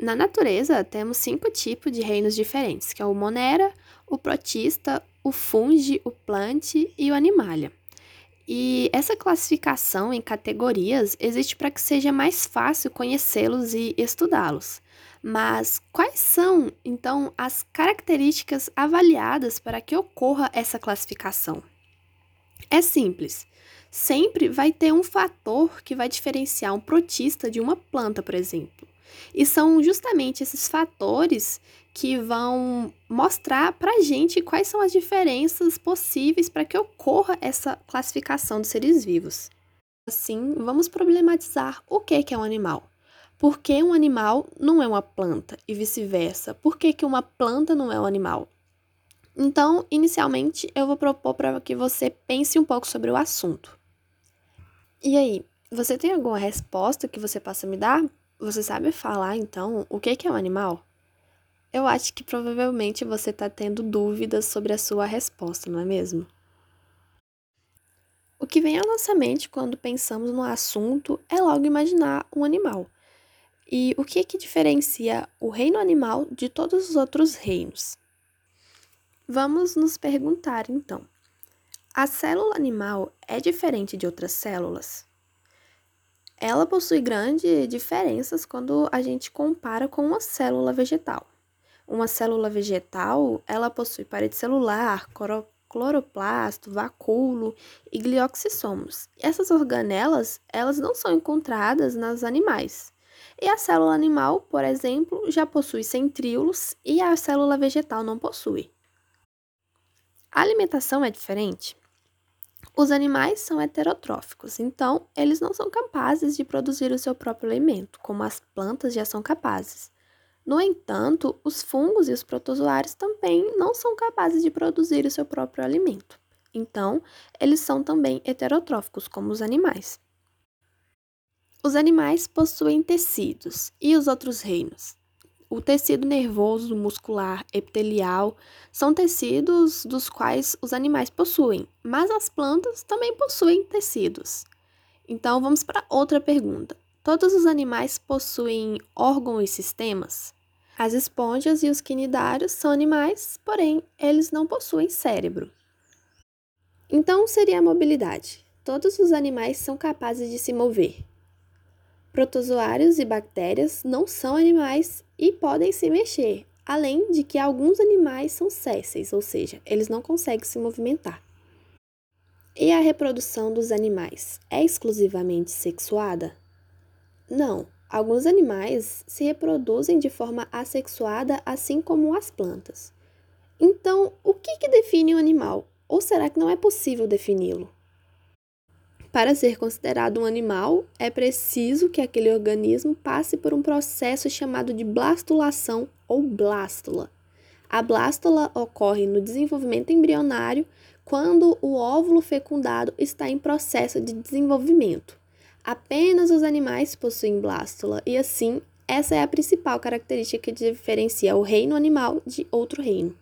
Na natureza, temos cinco tipos de reinos diferentes, que é o Monera, o Protista, o Fungi, o Plante e o Animalia. E essa classificação em categorias existe para que seja mais fácil conhecê-los e estudá-los. Mas quais são, então, as características avaliadas para que ocorra essa classificação? É simples. Sempre vai ter um fator que vai diferenciar um protista de uma planta, por exemplo. E são justamente esses fatores que vão mostrar para gente quais são as diferenças possíveis para que ocorra essa classificação dos seres vivos. Assim, vamos problematizar o que é um animal. Por que um animal não é uma planta e vice-versa? Por que, que uma planta não é um animal? Então, inicialmente, eu vou propor para que você pense um pouco sobre o assunto. E aí, você tem alguma resposta que você possa me dar? Você sabe falar, então, o que é um animal? Eu acho que provavelmente você está tendo dúvidas sobre a sua resposta, não é mesmo? O que vem à nossa mente quando pensamos no assunto é logo imaginar um animal. E o que, que diferencia o reino animal de todos os outros reinos? Vamos nos perguntar então: a célula animal é diferente de outras células? Ela possui grandes diferenças quando a gente compara com uma célula vegetal. Uma célula vegetal, ela possui parede celular, cloroplasto, vacúolo e glioxissomos. Essas organelas, elas não são encontradas nas animais. E a célula animal, por exemplo, já possui centríolos e a célula vegetal não possui. A alimentação é diferente? Os animais são heterotróficos, então eles não são capazes de produzir o seu próprio alimento, como as plantas já são capazes. No entanto, os fungos e os protozoários também não são capazes de produzir o seu próprio alimento. Então, eles são também heterotróficos, como os animais. Os animais possuem tecidos e os outros reinos. O tecido nervoso, muscular, epitelial são tecidos dos quais os animais possuem, mas as plantas também possuem tecidos. Então vamos para outra pergunta. Todos os animais possuem órgãos e sistemas? As esponjas e os quinidários são animais, porém eles não possuem cérebro. Então seria a mobilidade. Todos os animais são capazes de se mover, Protozoários e bactérias não são animais e podem se mexer, além de que alguns animais são césseis, ou seja, eles não conseguem se movimentar. E a reprodução dos animais é exclusivamente sexuada? Não. Alguns animais se reproduzem de forma assexuada, assim como as plantas. Então, o que, que define um animal? Ou será que não é possível defini-lo? Para ser considerado um animal, é preciso que aquele organismo passe por um processo chamado de blastulação ou blástula. A blástula ocorre no desenvolvimento embrionário quando o óvulo fecundado está em processo de desenvolvimento. Apenas os animais possuem blástula e assim essa é a principal característica que diferencia o reino animal de outro reino.